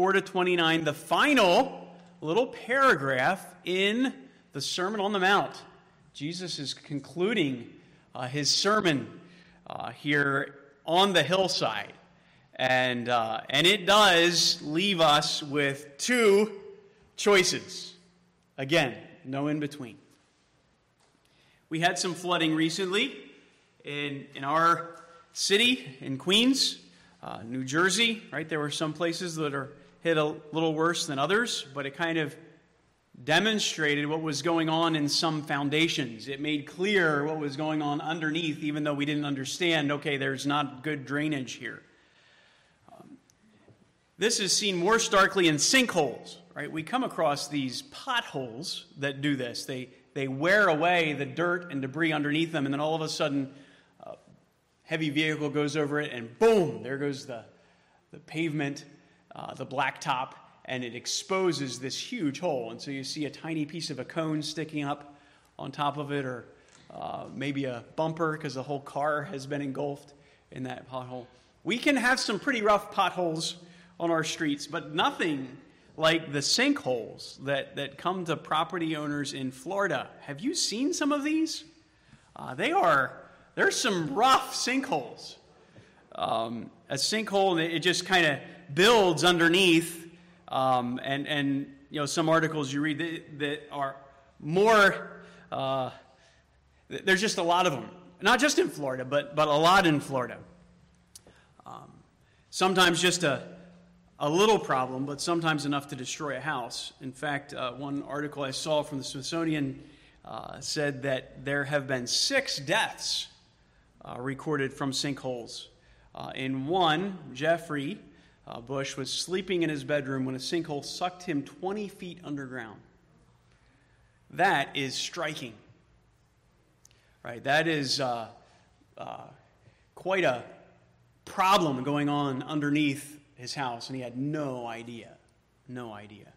4 to 29, the final little paragraph in the Sermon on the Mount. Jesus is concluding uh, his sermon uh, here on the hillside. And, uh, and it does leave us with two choices. Again, no in between. We had some flooding recently in, in our city, in Queens, uh, New Jersey, right? There were some places that are hit a little worse than others, but it kind of demonstrated what was going on in some foundations. It made clear what was going on underneath, even though we didn't understand, okay, there's not good drainage here. Um, this is seen more starkly in sinkholes, right? We come across these potholes that do this. They, they wear away the dirt and debris underneath them, and then all of a sudden, a heavy vehicle goes over it, and boom, there goes the, the pavement, uh, the blacktop, and it exposes this huge hole. And so you see a tiny piece of a cone sticking up on top of it, or uh, maybe a bumper because the whole car has been engulfed in that pothole. We can have some pretty rough potholes on our streets, but nothing like the sinkholes that, that come to property owners in Florida. Have you seen some of these? Uh, they are, there's some rough sinkholes. Um, a sinkhole, and it just kind of builds underneath um, and, and, you know, some articles you read that, that are more, uh, there's just a lot of them. Not just in Florida, but, but a lot in Florida. Um, sometimes just a, a little problem, but sometimes enough to destroy a house. In fact, uh, one article I saw from the Smithsonian uh, said that there have been six deaths uh, recorded from sinkholes. Uh, in one, Jeffrey, uh, Bush was sleeping in his bedroom when a sinkhole sucked him 20 feet underground. That is striking. Right? That is uh, uh, quite a problem going on underneath his house, and he had no idea. No idea.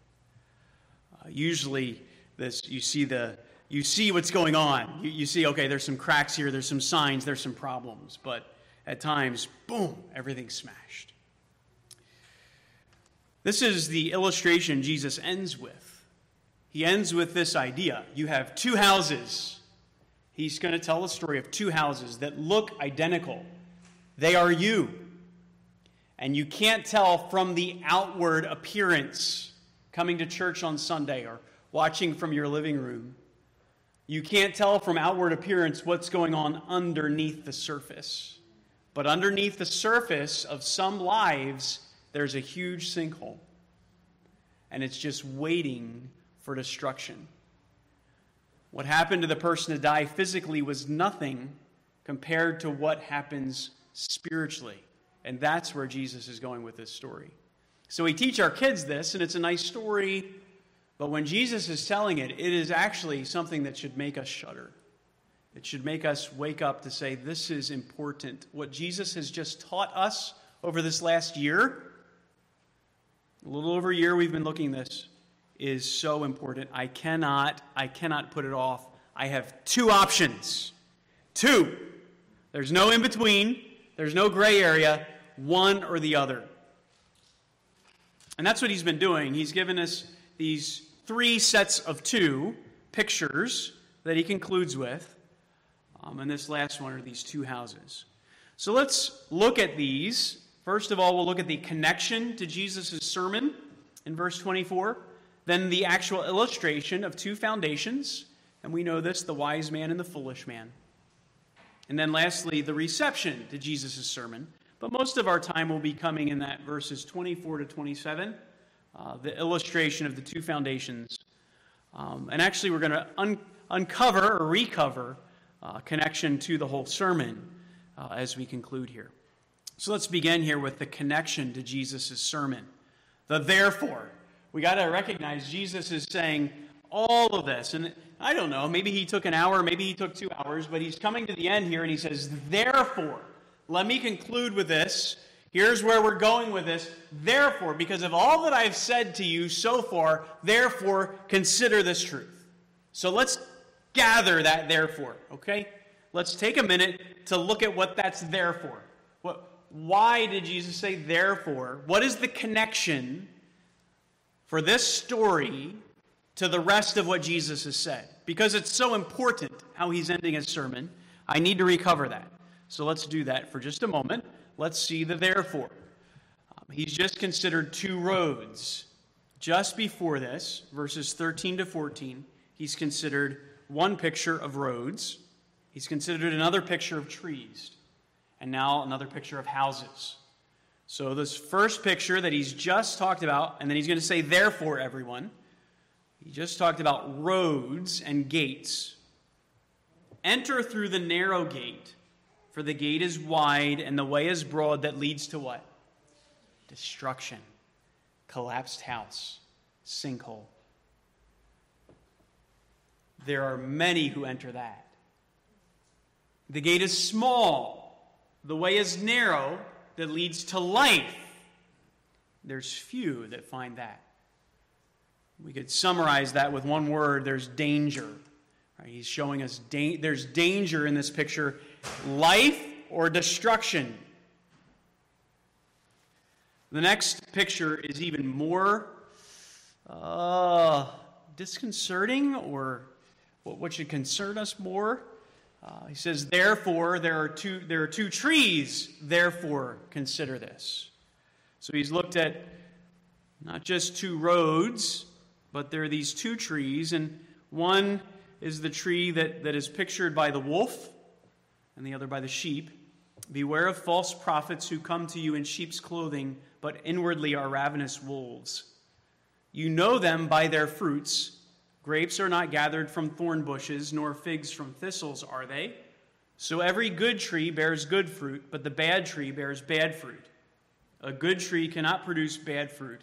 Uh, usually, this you see the you see what's going on. You, you see, okay, there's some cracks here, there's some signs, there's some problems, but at times, boom, everything's smashed. This is the illustration Jesus ends with. He ends with this idea you have two houses. He's going to tell the story of two houses that look identical. They are you. And you can't tell from the outward appearance coming to church on Sunday or watching from your living room. You can't tell from outward appearance what's going on underneath the surface. But underneath the surface of some lives, there's a huge sinkhole, and it's just waiting for destruction. What happened to the person to die physically was nothing compared to what happens spiritually. And that's where Jesus is going with this story. So we teach our kids this, and it's a nice story, but when Jesus is telling it, it is actually something that should make us shudder. It should make us wake up to say, This is important. What Jesus has just taught us over this last year a little over a year we've been looking this is so important. I cannot, I cannot put it off. I have two options. Two. There's no in between. There's no gray area. One or the other. And that's what he's been doing. He's given us these three sets of two pictures that he concludes with. Um, and this last one are these two houses. So let's look at these First of all, we'll look at the connection to Jesus' sermon in verse 24, then the actual illustration of two foundations, and we know this the wise man and the foolish man. And then lastly, the reception to Jesus' sermon. But most of our time will be coming in that verses 24 to 27, uh, the illustration of the two foundations. Um, and actually, we're going to un- uncover or recover uh, connection to the whole sermon uh, as we conclude here. So let's begin here with the connection to Jesus' sermon. The therefore. We got to recognize Jesus is saying all of this. And I don't know, maybe he took an hour, maybe he took two hours, but he's coming to the end here and he says, Therefore, let me conclude with this. Here's where we're going with this. Therefore, because of all that I've said to you so far, therefore, consider this truth. So let's gather that therefore, okay? Let's take a minute to look at what that's there for. What, why did Jesus say therefore? What is the connection for this story to the rest of what Jesus has said. Because it's so important how he's ending his sermon, I need to recover that. So let's do that for just a moment. Let's see the therefore. Um, he's just considered two roads. Just before this, verses 13 to 14, he's considered one picture of roads, he's considered another picture of trees, and now another picture of houses. So, this first picture that he's just talked about, and then he's going to say, therefore, everyone, he just talked about roads and gates. Enter through the narrow gate, for the gate is wide and the way is broad that leads to what? Destruction, collapsed house, sinkhole. There are many who enter that. The gate is small, the way is narrow that leads to life. There's few that find that. We could summarize that with one word there's danger. Right? He's showing us da- there's danger in this picture life or destruction. The next picture is even more uh, disconcerting, or what should concern us more. Uh, he says, Therefore, there are, two, there are two trees, therefore, consider this. So he's looked at not just two roads, but there are these two trees, and one is the tree that, that is pictured by the wolf, and the other by the sheep. Beware of false prophets who come to you in sheep's clothing, but inwardly are ravenous wolves. You know them by their fruits. Grapes are not gathered from thorn bushes, nor figs from thistles, are they? So every good tree bears good fruit, but the bad tree bears bad fruit. A good tree cannot produce bad fruit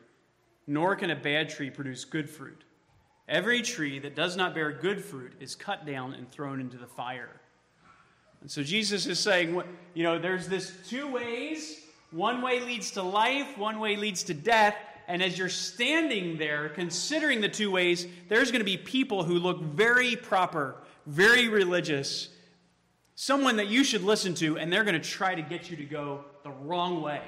nor can a bad tree produce good fruit. Every tree that does not bear good fruit is cut down and thrown into the fire. And so Jesus is saying, you know, there's this two ways. One way leads to life, one way leads to death. And as you're standing there considering the two ways, there's going to be people who look very proper, very religious, someone that you should listen to, and they're going to try to get you to go the wrong way.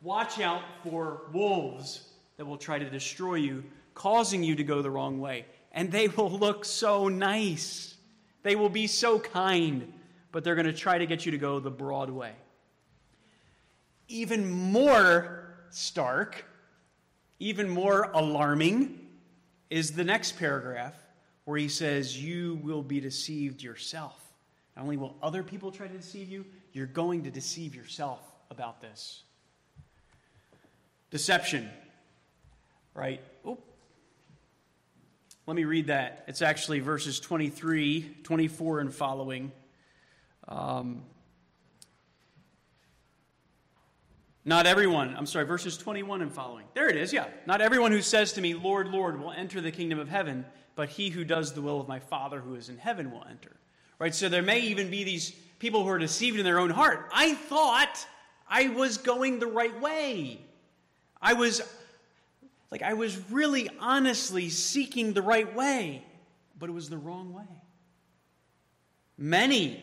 Watch out for wolves that will try to destroy you, causing you to go the wrong way. And they will look so nice. They will be so kind, but they're going to try to get you to go the broad way. Even more stark, even more alarming is the next paragraph where he says, You will be deceived yourself. Not only will other people try to deceive you, you're going to deceive yourself about this. Deception right? Oop. Let me read that. It's actually verses 23, 24, and following. Um, not everyone, I'm sorry, verses 21 and following. There it is, yeah. Not everyone who says to me, Lord, Lord, will enter the kingdom of heaven, but he who does the will of my Father who is in heaven will enter. Right? So there may even be these people who are deceived in their own heart. I thought I was going the right way. I was like I was really honestly seeking the right way, but it was the wrong way. Many,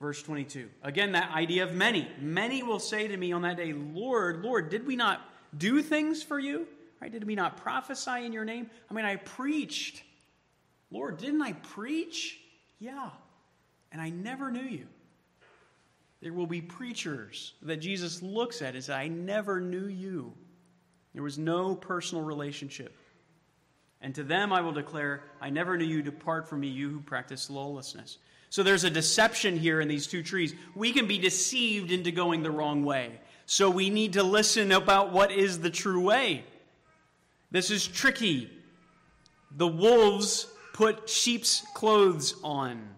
verse 22. Again, that idea of many. Many will say to me on that day, Lord, Lord, did we not do things for you? Right? Did we not prophesy in your name? I mean, I preached. Lord, didn't I preach? Yeah. And I never knew you. There will be preachers that Jesus looks at and says, I never knew you. There was no personal relationship. And to them I will declare, I never knew you. Depart from me, you who practice lawlessness. So there's a deception here in these two trees. We can be deceived into going the wrong way. So we need to listen about what is the true way. This is tricky. The wolves put sheep's clothes on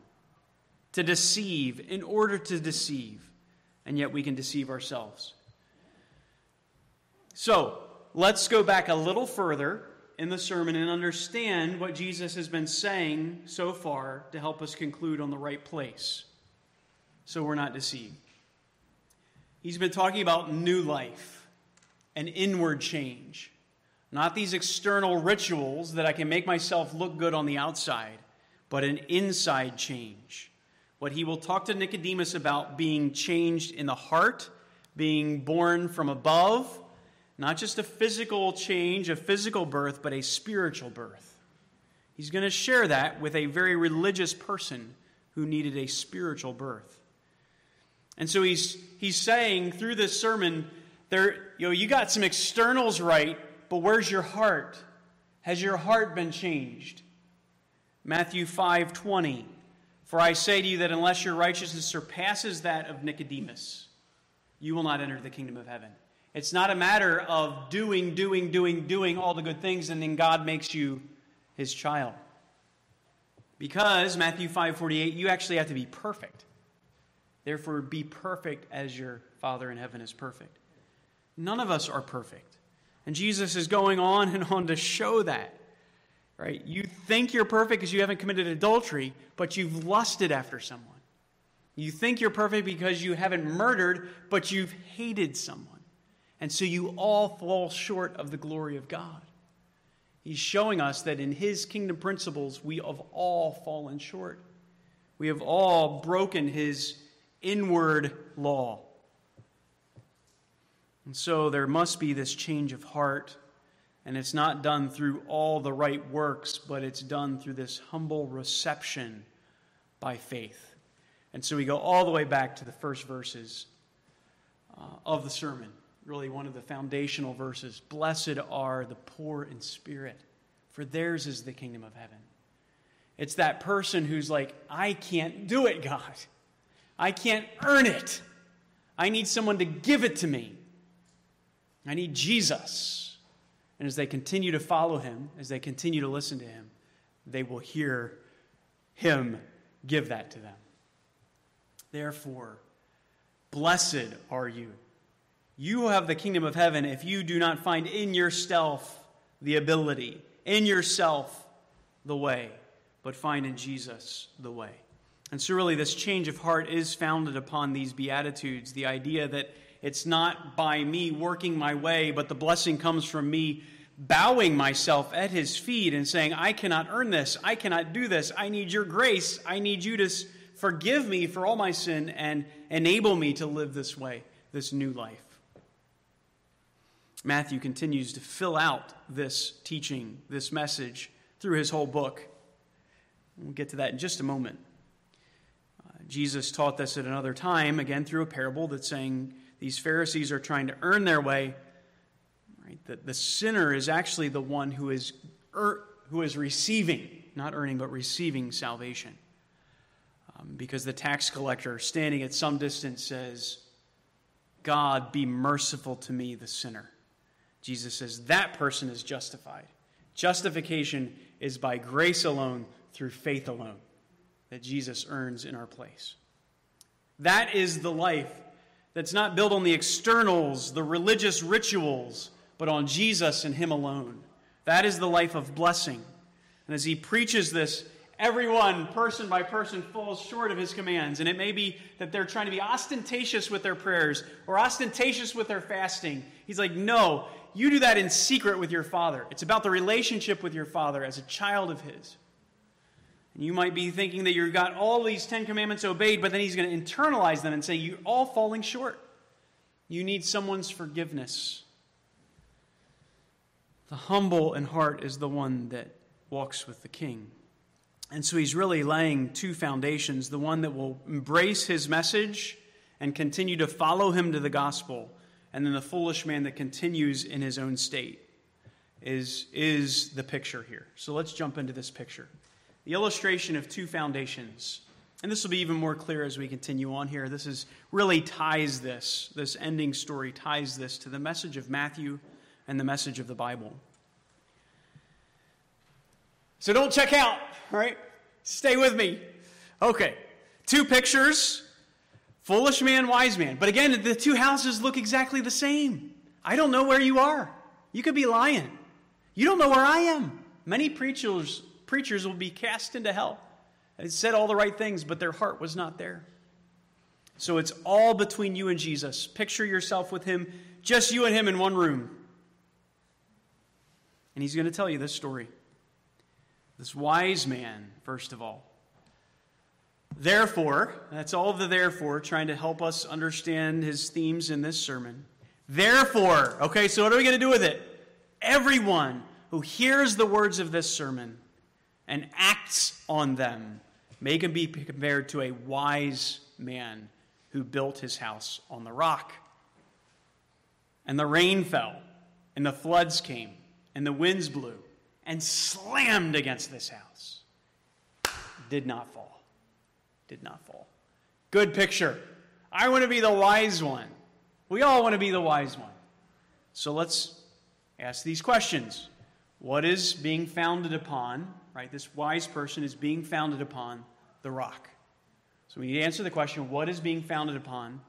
to deceive, in order to deceive. And yet we can deceive ourselves. So, let's go back a little further in the sermon and understand what Jesus has been saying so far to help us conclude on the right place so we're not deceived. He's been talking about new life, an inward change, not these external rituals that I can make myself look good on the outside, but an inside change. What he will talk to Nicodemus about being changed in the heart, being born from above not just a physical change, a physical birth, but a spiritual birth. He's going to share that with a very religious person who needed a spiritual birth. And so he's, he's saying through this sermon, there, you know, you got some externals right, but where's your heart? Has your heart been changed? Matthew 5:20 For I say to you that unless your righteousness surpasses that of Nicodemus, you will not enter the kingdom of heaven. It's not a matter of doing, doing, doing, doing all the good things and then God makes you his child. Because Matthew 5:48, you actually have to be perfect. Therefore be perfect as your Father in heaven is perfect. None of us are perfect. And Jesus is going on and on to show that. Right? You think you're perfect because you haven't committed adultery, but you've lusted after someone. You think you're perfect because you haven't murdered, but you've hated someone. And so you all fall short of the glory of God. He's showing us that in his kingdom principles, we have all fallen short. We have all broken his inward law. And so there must be this change of heart. And it's not done through all the right works, but it's done through this humble reception by faith. And so we go all the way back to the first verses uh, of the sermon, really one of the foundational verses. Blessed are the poor in spirit, for theirs is the kingdom of heaven. It's that person who's like, I can't do it, God. I can't earn it. I need someone to give it to me. I need Jesus. And as they continue to follow him, as they continue to listen to him, they will hear him give that to them. Therefore, blessed are you. You have the kingdom of heaven if you do not find in yourself the ability, in yourself the way, but find in Jesus the way. And so, really, this change of heart is founded upon these Beatitudes the idea that it's not by me working my way, but the blessing comes from me bowing myself at his feet and saying, I cannot earn this. I cannot do this. I need your grace. I need you to forgive me for all my sin and enable me to live this way, this new life. Matthew continues to fill out this teaching, this message, through his whole book. We'll get to that in just a moment. Uh, Jesus taught this at another time, again through a parable that's saying, these Pharisees are trying to earn their way. Right? That the sinner is actually the one who is, er, who is receiving, not earning, but receiving salvation. Um, because the tax collector, standing at some distance, says, God, be merciful to me, the sinner. Jesus says that person is justified. Justification is by grace alone, through faith alone, that Jesus earns in our place. That is the life that's not built on the externals, the religious rituals, but on Jesus and Him alone. That is the life of blessing. And as He preaches this, everyone, person by person, falls short of His commands. And it may be that they're trying to be ostentatious with their prayers or ostentatious with their fasting. He's like, no, you do that in secret with your Father. It's about the relationship with your Father as a child of His. And you might be thinking that you've got all these Ten Commandments obeyed, but then he's going to internalize them and say, You're all falling short. You need someone's forgiveness. The humble in heart is the one that walks with the king. And so he's really laying two foundations the one that will embrace his message and continue to follow him to the gospel, and then the foolish man that continues in his own state is, is the picture here. So let's jump into this picture the illustration of two foundations. And this will be even more clear as we continue on here. This is really ties this, this ending story ties this to the message of Matthew and the message of the Bible. So don't check out, all right? Stay with me. Okay, two pictures foolish man, wise man. But again, the two houses look exactly the same. I don't know where you are. You could be lying. You don't know where I am. Many preachers preachers will be cast into hell. They said all the right things, but their heart was not there. So it's all between you and Jesus. Picture yourself with him, just you and him in one room. And he's going to tell you this story. This wise man, first of all. Therefore, that's all the therefore, trying to help us understand his themes in this sermon. Therefore, okay, so what are we going to do with it? Everyone who hears the words of this sermon and acts on them may can be compared to a wise man who built his house on the rock. And the rain fell, and the floods came, and the winds blew, and slammed against this house. Did not fall. Did not fall. Good picture. I want to be the wise one. We all want to be the wise one. So let's ask these questions. What is being founded upon, right? This wise person is being founded upon the rock. So we need to answer the question what is being founded upon?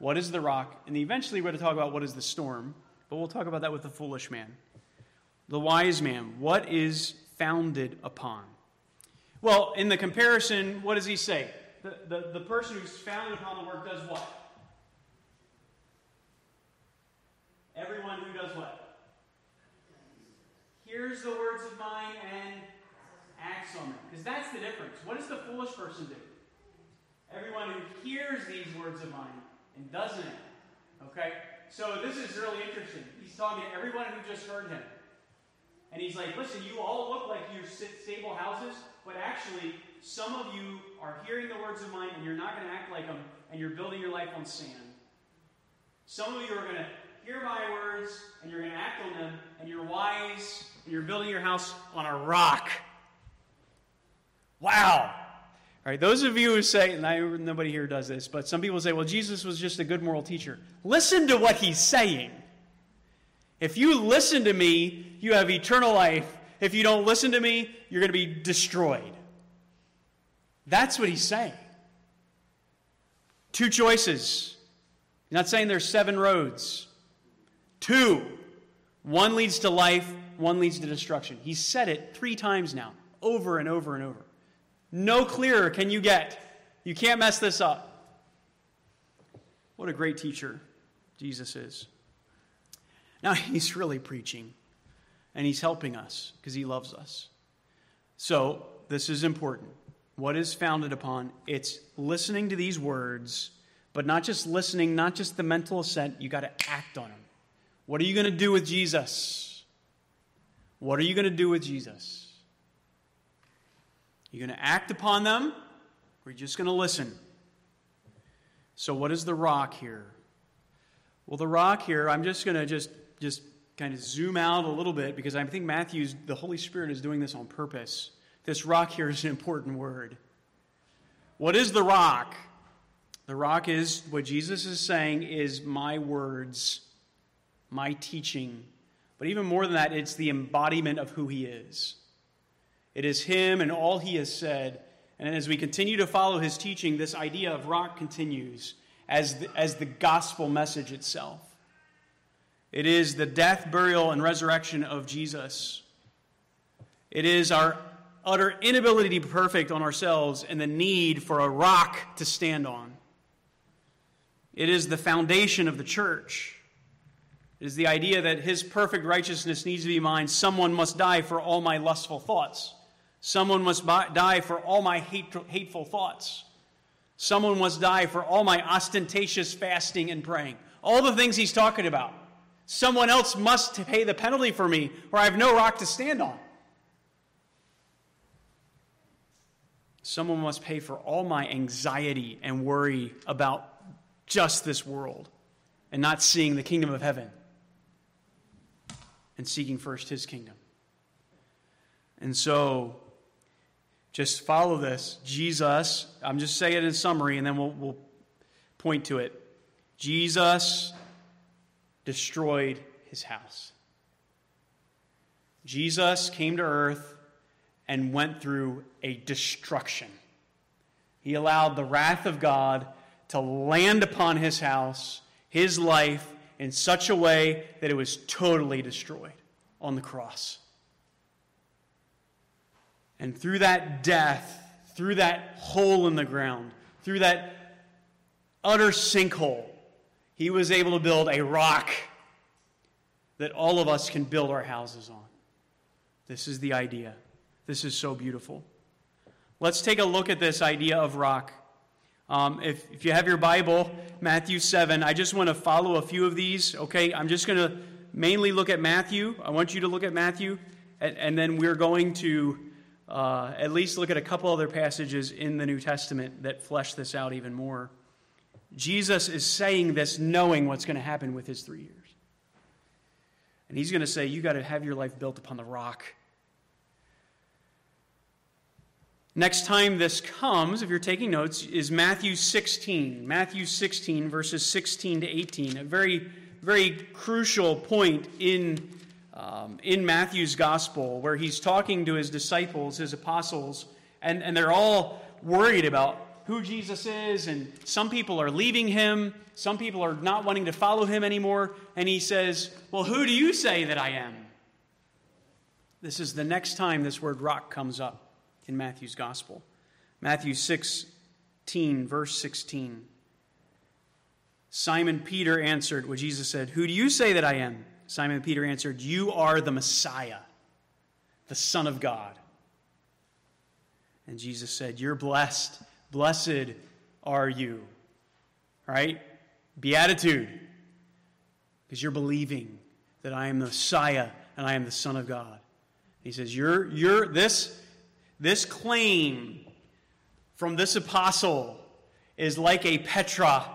What is the rock? And eventually we're going to talk about what is the storm, but we'll talk about that with the foolish man. The wise man, what is founded upon? Well, in the comparison, what does he say? The, the, the person who's founded upon the work does what? Everyone who does what? Hears the words of mine and acts on them. Because that's the difference. What does the foolish person do? Everyone who hears these words of mine and doesn't. Okay? So this is really interesting. He's talking to everyone who just heard him. And he's like, listen, you all look like you're stable houses, but actually, some of you are hearing the words of mine and you're not going to act like them, and you're building your life on sand. Some of you are going to hear my words and you're going to act on them, and you're wise, and you're building your house on a rock. Wow. All right, those of you who say, and I, nobody here does this, but some people say, well, Jesus was just a good moral teacher. Listen to what he's saying. If you listen to me, you have eternal life. If you don't listen to me, you're going to be destroyed. That's what he's saying. Two choices. He's not saying there's seven roads. Two. One leads to life, one leads to destruction. He said it three times now, over and over and over. No clearer can you get. You can't mess this up. What a great teacher Jesus is. Now, he's really preaching, and he's helping us because he loves us. So, this is important. What is founded upon? It's listening to these words, but not just listening, not just the mental assent, you got to act on them. What are you going to do with Jesus? What are you going to do with Jesus? You're going to act upon them, or you're just going to listen. So, what is the rock here? Well, the rock here, I'm just going to just, just kind of zoom out a little bit because I think Matthew's, the Holy Spirit is doing this on purpose. This rock here is an important word. What is the rock? The rock is what Jesus is saying is my words, my teaching. But even more than that, it's the embodiment of who he is. It is Him and all He has said. And as we continue to follow His teaching, this idea of rock continues as the, as the gospel message itself. It is the death, burial, and resurrection of Jesus. It is our utter inability to be perfect on ourselves and the need for a rock to stand on. It is the foundation of the church. It is the idea that his perfect righteousness needs to be mine. Someone must die for all my lustful thoughts. Someone must die for all my hateful thoughts. Someone must die for all my ostentatious fasting and praying. All the things he's talking about. Someone else must pay the penalty for me, or I have no rock to stand on. Someone must pay for all my anxiety and worry about just this world and not seeing the kingdom of heaven and seeking first his kingdom. And so just follow this. Jesus, I'm just saying it in summary, and then we'll, we'll point to it. Jesus destroyed his house. Jesus came to earth and went through a destruction. He allowed the wrath of God to land upon his house, his life, in such a way that it was totally destroyed on the cross. And through that death, through that hole in the ground, through that utter sinkhole, he was able to build a rock that all of us can build our houses on. This is the idea. This is so beautiful. Let's take a look at this idea of rock. Um, if, if you have your Bible, Matthew 7, I just want to follow a few of these, okay? I'm just going to mainly look at Matthew. I want you to look at Matthew, and, and then we're going to uh, at least look at a couple other passages in the New Testament that flesh this out even more. Jesus is saying this knowing what's going to happen with his three years. And he's going to say, You got to have your life built upon the rock. Next time this comes, if you're taking notes, is Matthew 16. Matthew 16, verses 16 to 18. A very, very crucial point in, um, in Matthew's gospel where he's talking to his disciples, his apostles, and, and they're all worried about who Jesus is, and some people are leaving him, some people are not wanting to follow him anymore, and he says, Well, who do you say that I am? This is the next time this word rock comes up in Matthew's gospel. Matthew 16, verse 16. Simon Peter answered, what Jesus said, Who do you say that I am? Simon Peter answered, You are the Messiah, the Son of God. And Jesus said, You're blessed Blessed are you. Right? Beatitude. Because you're believing that I am the Messiah and I am the Son of God. He says, You're, you're this, this claim from this apostle is like a Petra.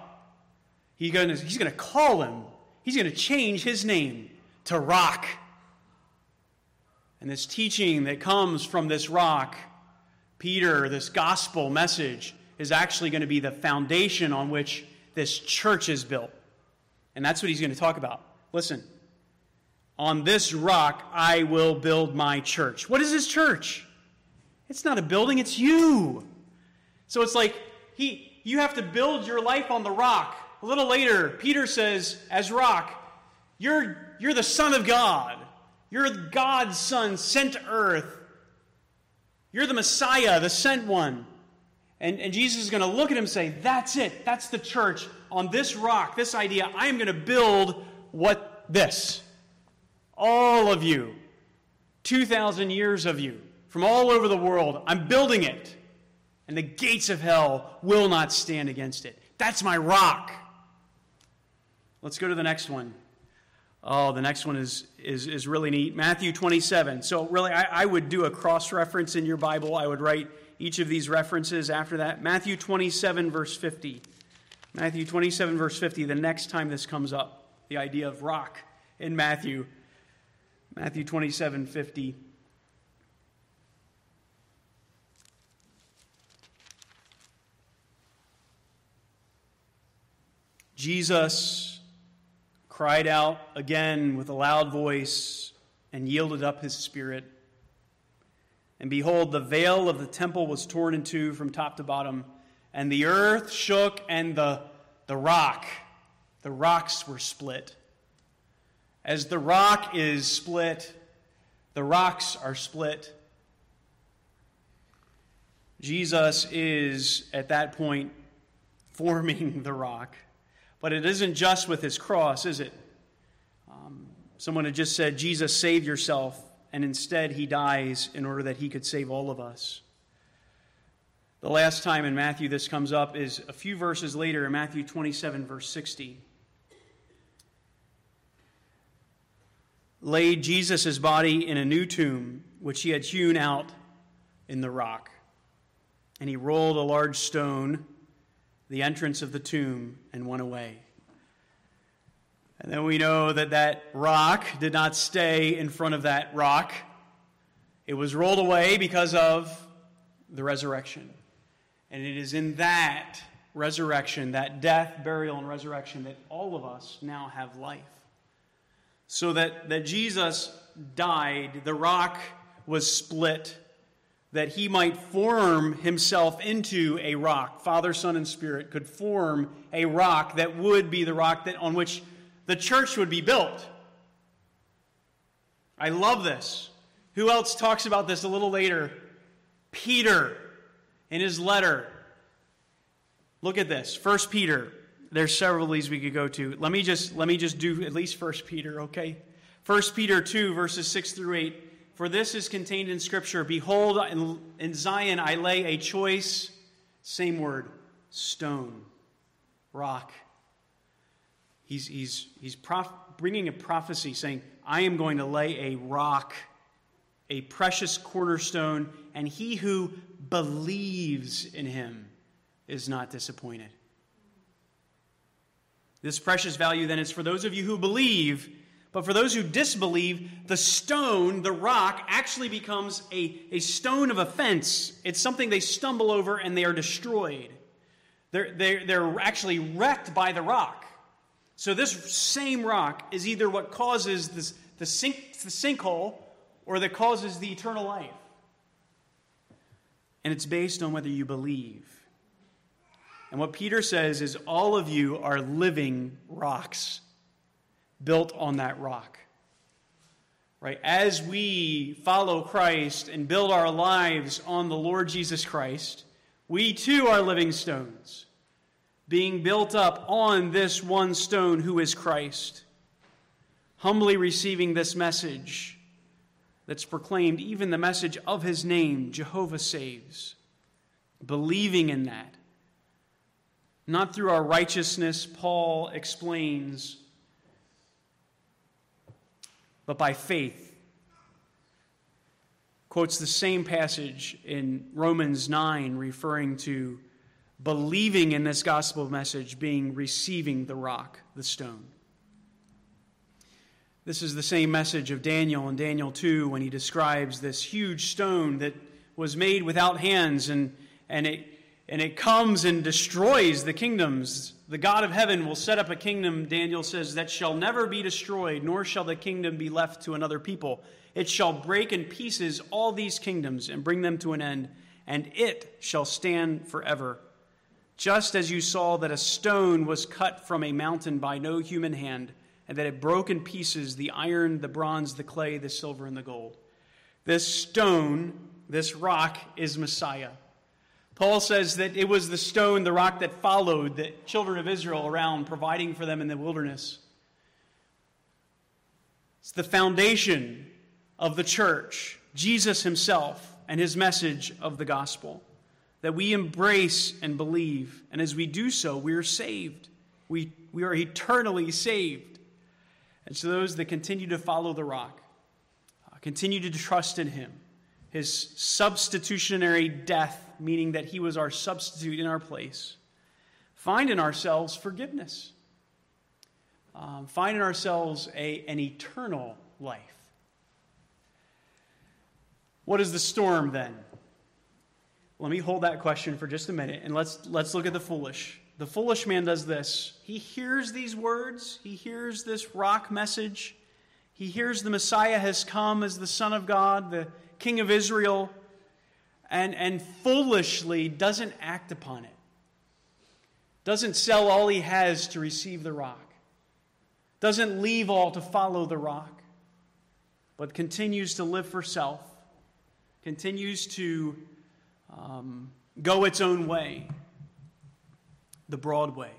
He's going to, he's going to call him, he's going to change his name to Rock. And this teaching that comes from this rock Peter, this gospel message, is actually going to be the foundation on which this church is built. And that's what he's going to talk about. Listen, on this rock I will build my church. What is this church? It's not a building, it's you. So it's like he you have to build your life on the rock. A little later, Peter says, as rock, you're, you're the Son of God. You're God's Son sent to earth. You're the Messiah, the sent one. And, and Jesus is going to look at him and say, That's it. That's the church. On this rock, this idea, I am going to build what this. All of you, 2,000 years of you, from all over the world, I'm building it. And the gates of hell will not stand against it. That's my rock. Let's go to the next one. Oh, the next one is, is, is really neat. Matthew 27. So, really, I, I would do a cross reference in your Bible. I would write each of these references after that. Matthew 27, verse 50. Matthew 27, verse 50, the next time this comes up, the idea of rock in Matthew. Matthew 27, 50. Jesus cried out again with a loud voice and yielded up his spirit. And behold, the veil of the temple was torn in two from top to bottom, and the earth shook, and the, the rock, the rocks were split. As the rock is split, the rocks are split. Jesus is, at that point, forming the rock. But it isn't just with his cross, is it? Um, someone had just said, Jesus, save yourself. And instead, he dies in order that he could save all of us. The last time in Matthew this comes up is a few verses later in Matthew 27, verse 60. Laid Jesus' body in a new tomb, which he had hewn out in the rock. And he rolled a large stone the entrance of the tomb and went away. And then we know that that rock did not stay in front of that rock. It was rolled away because of the resurrection. And it is in that resurrection, that death, burial, and resurrection, that all of us now have life. So that, that Jesus died, the rock was split that he might form himself into a rock. Father, Son, and Spirit could form a rock that would be the rock that, on which the church would be built. I love this. Who else talks about this a little later? Peter in his letter. Look at this. First Peter. There's several of these we could go to. Let me just let me just do at least First Peter, okay? First Peter 2, verses 6 through 8. For this is contained in Scripture Behold, in, Zion I lay a choice, same word, stone, rock. He's, he's, he's prof- bringing a prophecy saying, I am going to lay a rock, a precious cornerstone, and he who believes in him is not disappointed. This precious value then is for those of you who believe, but for those who disbelieve, the stone, the rock, actually becomes a, a stone of offense. It's something they stumble over and they are destroyed. They're, they're, they're actually wrecked by the rock. So, this same rock is either what causes this, the, sink, the sinkhole or that causes the eternal life. And it's based on whether you believe. And what Peter says is all of you are living rocks built on that rock. Right? As we follow Christ and build our lives on the Lord Jesus Christ, we too are living stones being built up on this one stone who is Christ, humbly receiving this message that's proclaimed, even the message of his name, Jehovah saves, believing in that. Not through our righteousness, Paul explains, but by faith. Quotes the same passage in Romans 9, referring to believing in this gospel message being receiving the rock, the stone. This is the same message of Daniel in Daniel 2 when he describes this huge stone that was made without hands and, and, it, and it comes and destroys the kingdoms. The God of heaven will set up a kingdom, Daniel says, that shall never be destroyed, nor shall the kingdom be left to another people. It shall break in pieces all these kingdoms and bring them to an end, and it shall stand forever. Just as you saw that a stone was cut from a mountain by no human hand, and that it broke in pieces the iron, the bronze, the clay, the silver, and the gold. This stone, this rock, is Messiah. Paul says that it was the stone, the rock that followed the children of Israel around, providing for them in the wilderness. It's the foundation of the church, Jesus himself and his message of the gospel that we embrace and believe. And as we do so, we are saved. We, we are eternally saved. And so, those that continue to follow the rock, uh, continue to trust in him, his substitutionary death, meaning that he was our substitute in our place, find in ourselves forgiveness, um, find in ourselves a, an eternal life. What is the storm then? Let me hold that question for just a minute and let's, let's look at the foolish. The foolish man does this. He hears these words, he hears this rock message, he hears the Messiah has come as the Son of God, the King of Israel, and, and foolishly doesn't act upon it. Doesn't sell all he has to receive the rock. Doesn't leave all to follow the rock, but continues to live for self, continues to um, go its own way, the broad way.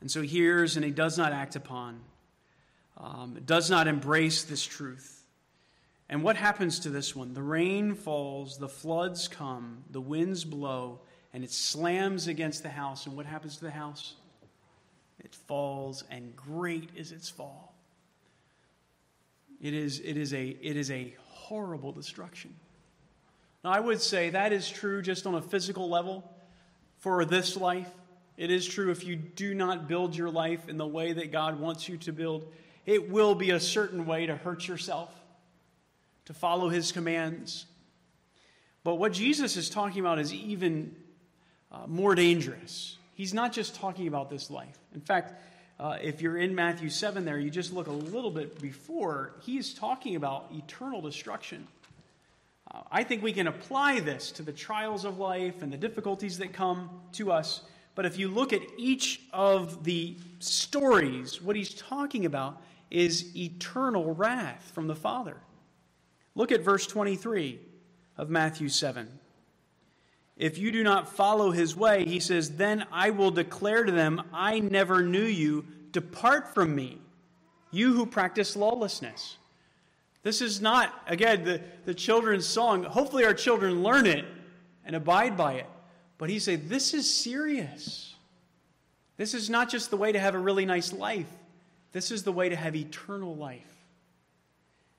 And so he hears and he does not act upon, um, does not embrace this truth. And what happens to this one? The rain falls, the floods come, the winds blow, and it slams against the house. And what happens to the house? It falls, and great is its fall. It is, it is, a, it is a horrible destruction. Now, I would say that is true just on a physical level for this life. It is true if you do not build your life in the way that God wants you to build, it will be a certain way to hurt yourself, to follow His commands. But what Jesus is talking about is even uh, more dangerous. He's not just talking about this life. In fact, uh, if you're in Matthew 7 there, you just look a little bit before, he is talking about eternal destruction. Uh, I think we can apply this to the trials of life and the difficulties that come to us. But if you look at each of the stories, what he's talking about is eternal wrath from the Father. Look at verse 23 of Matthew 7. If you do not follow his way, he says, then I will declare to them, I never knew you. Depart from me, you who practice lawlessness. This is not, again, the, the children's song. Hopefully, our children learn it and abide by it. But he said, This is serious. This is not just the way to have a really nice life, this is the way to have eternal life.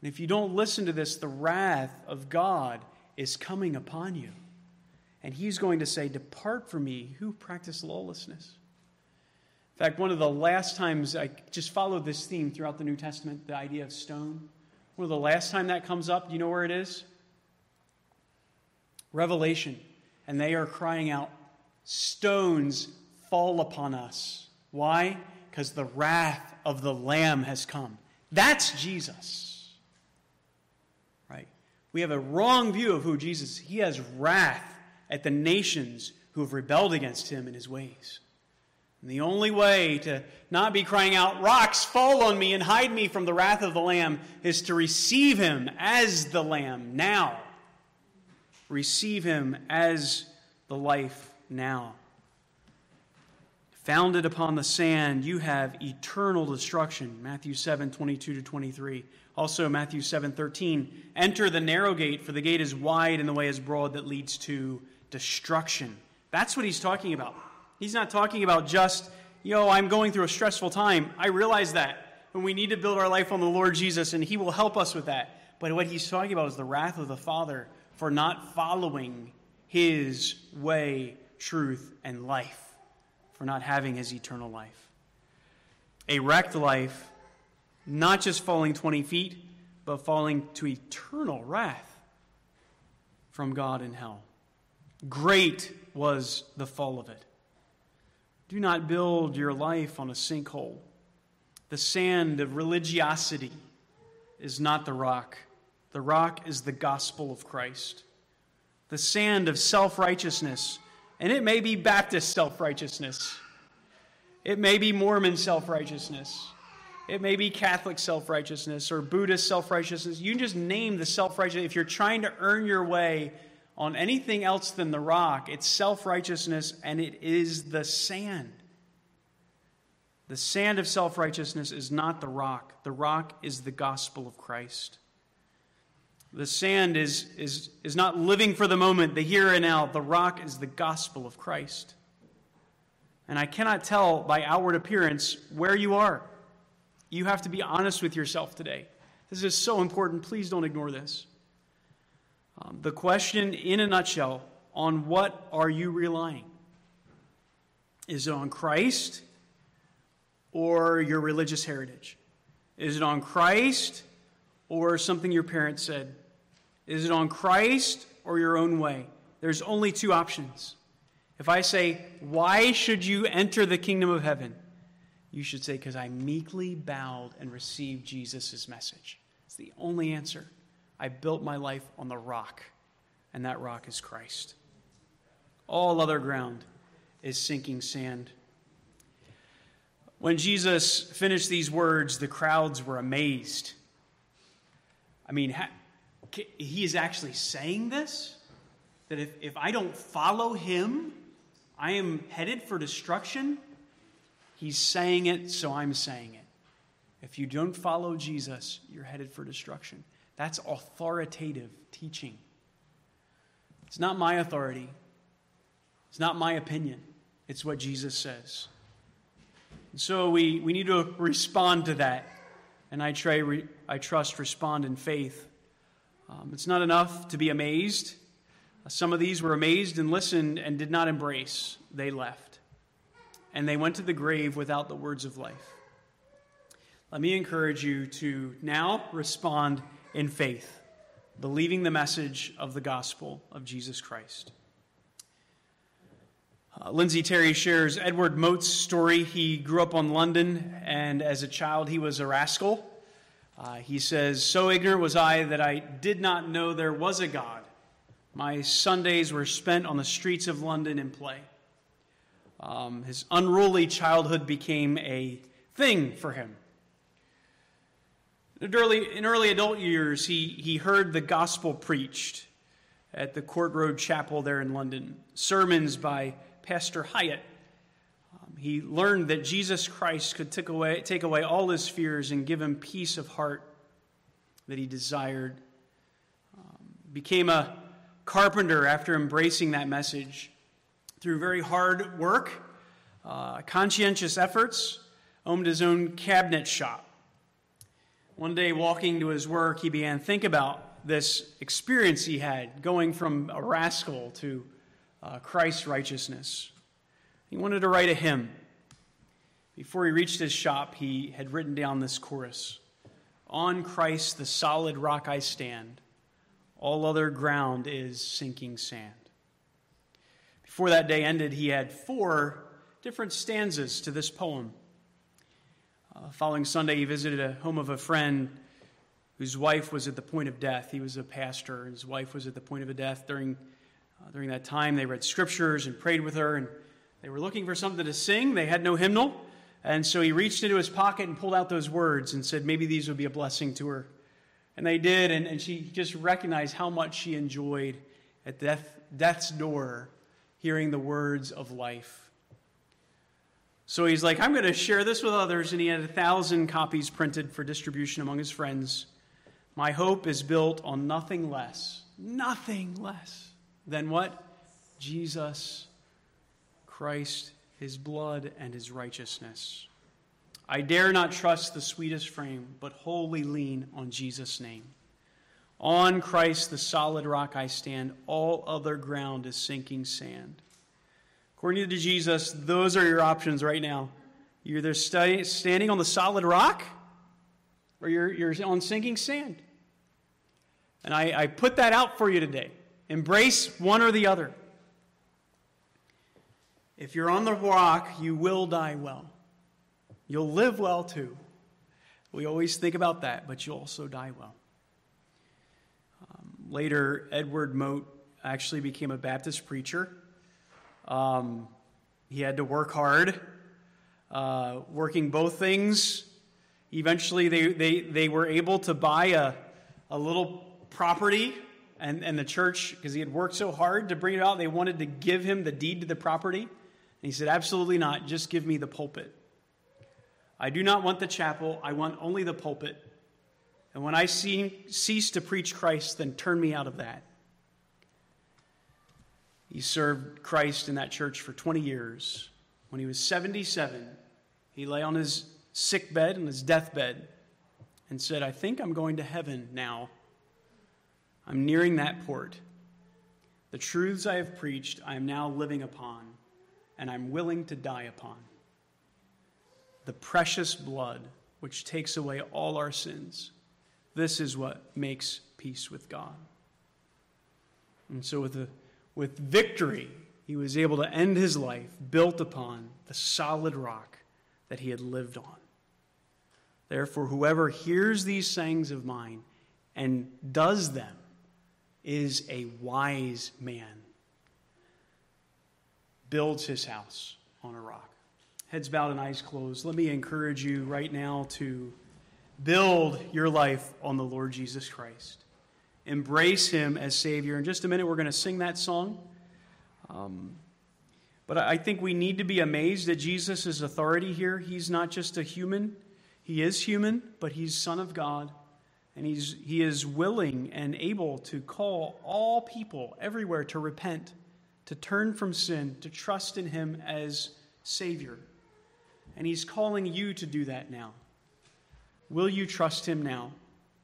And if you don't listen to this, the wrath of God is coming upon you. And he's going to say, Depart from me, who practice lawlessness. In fact, one of the last times I just followed this theme throughout the New Testament, the idea of stone. One of the last time that comes up, do you know where it is? Revelation. And they are crying out, Stones fall upon us. Why? Because the wrath of the Lamb has come. That's Jesus. We have a wrong view of who Jesus is. He has wrath at the nations who have rebelled against him in his ways. And the only way to not be crying out, Rocks, fall on me and hide me from the wrath of the Lamb, is to receive him as the Lamb now. Receive him as the life now. Founded upon the sand, you have eternal destruction. Matthew 7 22 to 23. Also, Matthew 7 13. Enter the narrow gate, for the gate is wide and the way is broad that leads to destruction. That's what he's talking about. He's not talking about just, yo, I'm going through a stressful time. I realize that. And we need to build our life on the Lord Jesus, and He will help us with that. But what He's talking about is the wrath of the Father for not following His way, truth, and life, for not having His eternal life. A wrecked life, not just falling 20 feet, but falling to eternal wrath from God in hell. Great was the fall of it. Do not build your life on a sinkhole. The sand of religiosity is not the rock, the rock is the gospel of Christ. The sand of self righteousness, and it may be Baptist self righteousness, it may be Mormon self righteousness. It may be Catholic self righteousness or Buddhist self righteousness. You can just name the self righteousness. If you're trying to earn your way on anything else than the rock. It's self righteousness and it is the sand. The sand of self righteousness is not the rock, the rock is the gospel of Christ. The sand is, is, is not living for the moment, the here and now. The rock is the gospel of Christ. And I cannot tell by outward appearance where you are. You have to be honest with yourself today. This is so important. Please don't ignore this. Um, the question, in a nutshell, on what are you relying? Is it on Christ or your religious heritage? Is it on Christ or something your parents said? Is it on Christ or your own way? There's only two options. If I say, Why should you enter the kingdom of heaven? You should say, Because I meekly bowed and received Jesus' message. It's the only answer. I built my life on the rock, and that rock is Christ. All other ground is sinking sand. When Jesus finished these words, the crowds were amazed. I mean, he is actually saying this? That if, if I don't follow him, I am headed for destruction? He's saying it, so I'm saying it. If you don't follow Jesus, you're headed for destruction. That's authoritative teaching. It's not my authority, it's not my opinion, it's what Jesus says. And so we, we need to respond to that. And I, try, I trust respond in faith. Um, it's not enough to be amazed. Some of these were amazed and listened and did not embrace. They left. And they went to the grave without the words of life. Let me encourage you to now respond in faith, believing the message of the gospel of Jesus Christ. Uh, Lindsay Terry shares Edward Mote's story. He grew up on London, and as a child, he was a rascal. Uh, he says, So ignorant was I that I did not know there was a God. My Sundays were spent on the streets of London in play. Um, his unruly childhood became a thing for him. In early, in early adult years, he, he heard the gospel preached at the Court Road Chapel there in London, sermons by Pastor Hyatt. Um, he learned that Jesus Christ could take away, take away all his fears and give him peace of heart that he desired. Um, became a carpenter after embracing that message. Through very hard work, uh, conscientious efforts, owned his own cabinet shop. One day, walking to his work, he began to think about this experience he had going from a rascal to uh, Christ's righteousness. He wanted to write a hymn. Before he reached his shop, he had written down this chorus On Christ, the solid rock I stand, all other ground is sinking sand. Before that day ended, he had four different stanzas to this poem. Uh, following Sunday, he visited a home of a friend whose wife was at the point of death. He was a pastor, and his wife was at the point of a death. During, uh, during that time, they read scriptures and prayed with her, and they were looking for something to sing. They had no hymnal. And so he reached into his pocket and pulled out those words and said, maybe these would be a blessing to her. And they did, and, and she just recognized how much she enjoyed at death, death's door hearing the words of life. So he's like, I'm going to share this with others, and he had a thousand copies printed for distribution among his friends. My hope is built on nothing less, nothing less than what? Jesus Christ his blood, and his righteousness. I dare not trust the sweetest frame, but wholly lean on Jesus' name. On Christ, the solid rock, I stand. All other ground is sinking sand. According to Jesus, those are your options right now. You're either standing on the solid rock or you're, you're on sinking sand. And I, I put that out for you today. Embrace one or the other. If you're on the rock, you will die well. You'll live well too. We always think about that, but you'll also die well. Later, Edward Mote actually became a Baptist preacher. Um, he had to work hard, uh, working both things. Eventually, they, they, they were able to buy a, a little property, and, and the church, because he had worked so hard to bring it out, they wanted to give him the deed to the property. And he said, Absolutely not. Just give me the pulpit. I do not want the chapel. I want only the pulpit. And when I see, cease to preach Christ, then turn me out of that. He served Christ in that church for 20 years. When he was 77, he lay on his sick bed, on his deathbed, and said, I think I'm going to heaven now. I'm nearing that port. The truths I have preached, I am now living upon and I'm willing to die upon. The precious blood which takes away all our sins. This is what makes peace with God. And so, with, the, with victory, he was able to end his life built upon the solid rock that he had lived on. Therefore, whoever hears these sayings of mine and does them is a wise man builds his house on a rock. Heads bowed and eyes closed. Let me encourage you right now to build your life on the Lord Jesus Christ. Embrace him as Savior. In just a minute, we're going to sing that song. Um, but I think we need to be amazed at Jesus' authority here. He's not just a human, he is human, but he's Son of God. And he's, he is willing and able to call all people everywhere to repent to turn from sin, to trust in Him as Savior. And He's calling you to do that now. Will you trust Him now?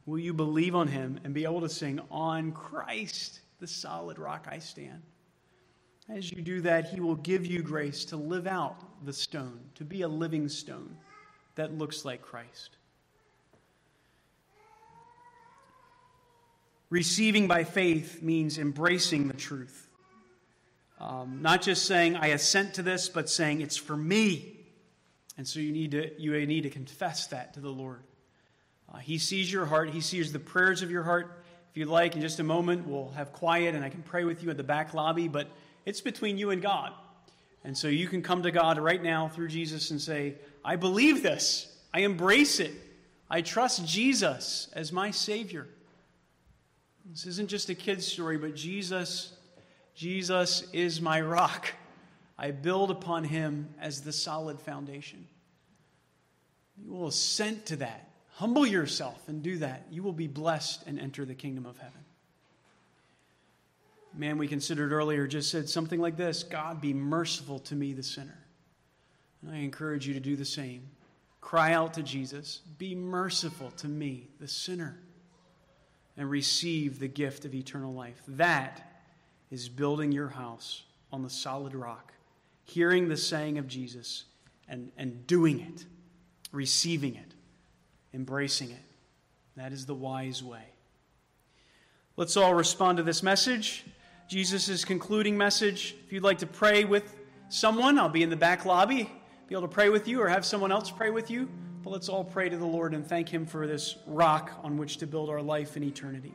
Will you believe on Him and be able to sing, On Christ, the solid rock I stand? As you do that, He will give you grace to live out the stone, to be a living stone that looks like Christ. Receiving by faith means embracing the truth. Um, not just saying, I assent to this, but saying, it's for me. And so you need to, you need to confess that to the Lord. Uh, he sees your heart, He sees the prayers of your heart. If you'd like, in just a moment, we'll have quiet and I can pray with you at the back lobby, but it's between you and God. And so you can come to God right now through Jesus and say, I believe this. I embrace it. I trust Jesus as my Savior. This isn't just a kid's story, but Jesus Jesus is my rock. I build upon him as the solid foundation. You will assent to that. Humble yourself and do that. You will be blessed and enter the kingdom of heaven. man we considered earlier just said something like this God, be merciful to me, the sinner. And I encourage you to do the same. Cry out to Jesus, Be merciful to me, the sinner, and receive the gift of eternal life. That is building your house on the solid rock, hearing the saying of Jesus and, and doing it, receiving it, embracing it. That is the wise way. Let's all respond to this message. Jesus' concluding message. If you'd like to pray with someone, I'll be in the back lobby be able to pray with you or have someone else pray with you. But let's all pray to the Lord and thank Him for this rock on which to build our life in eternity.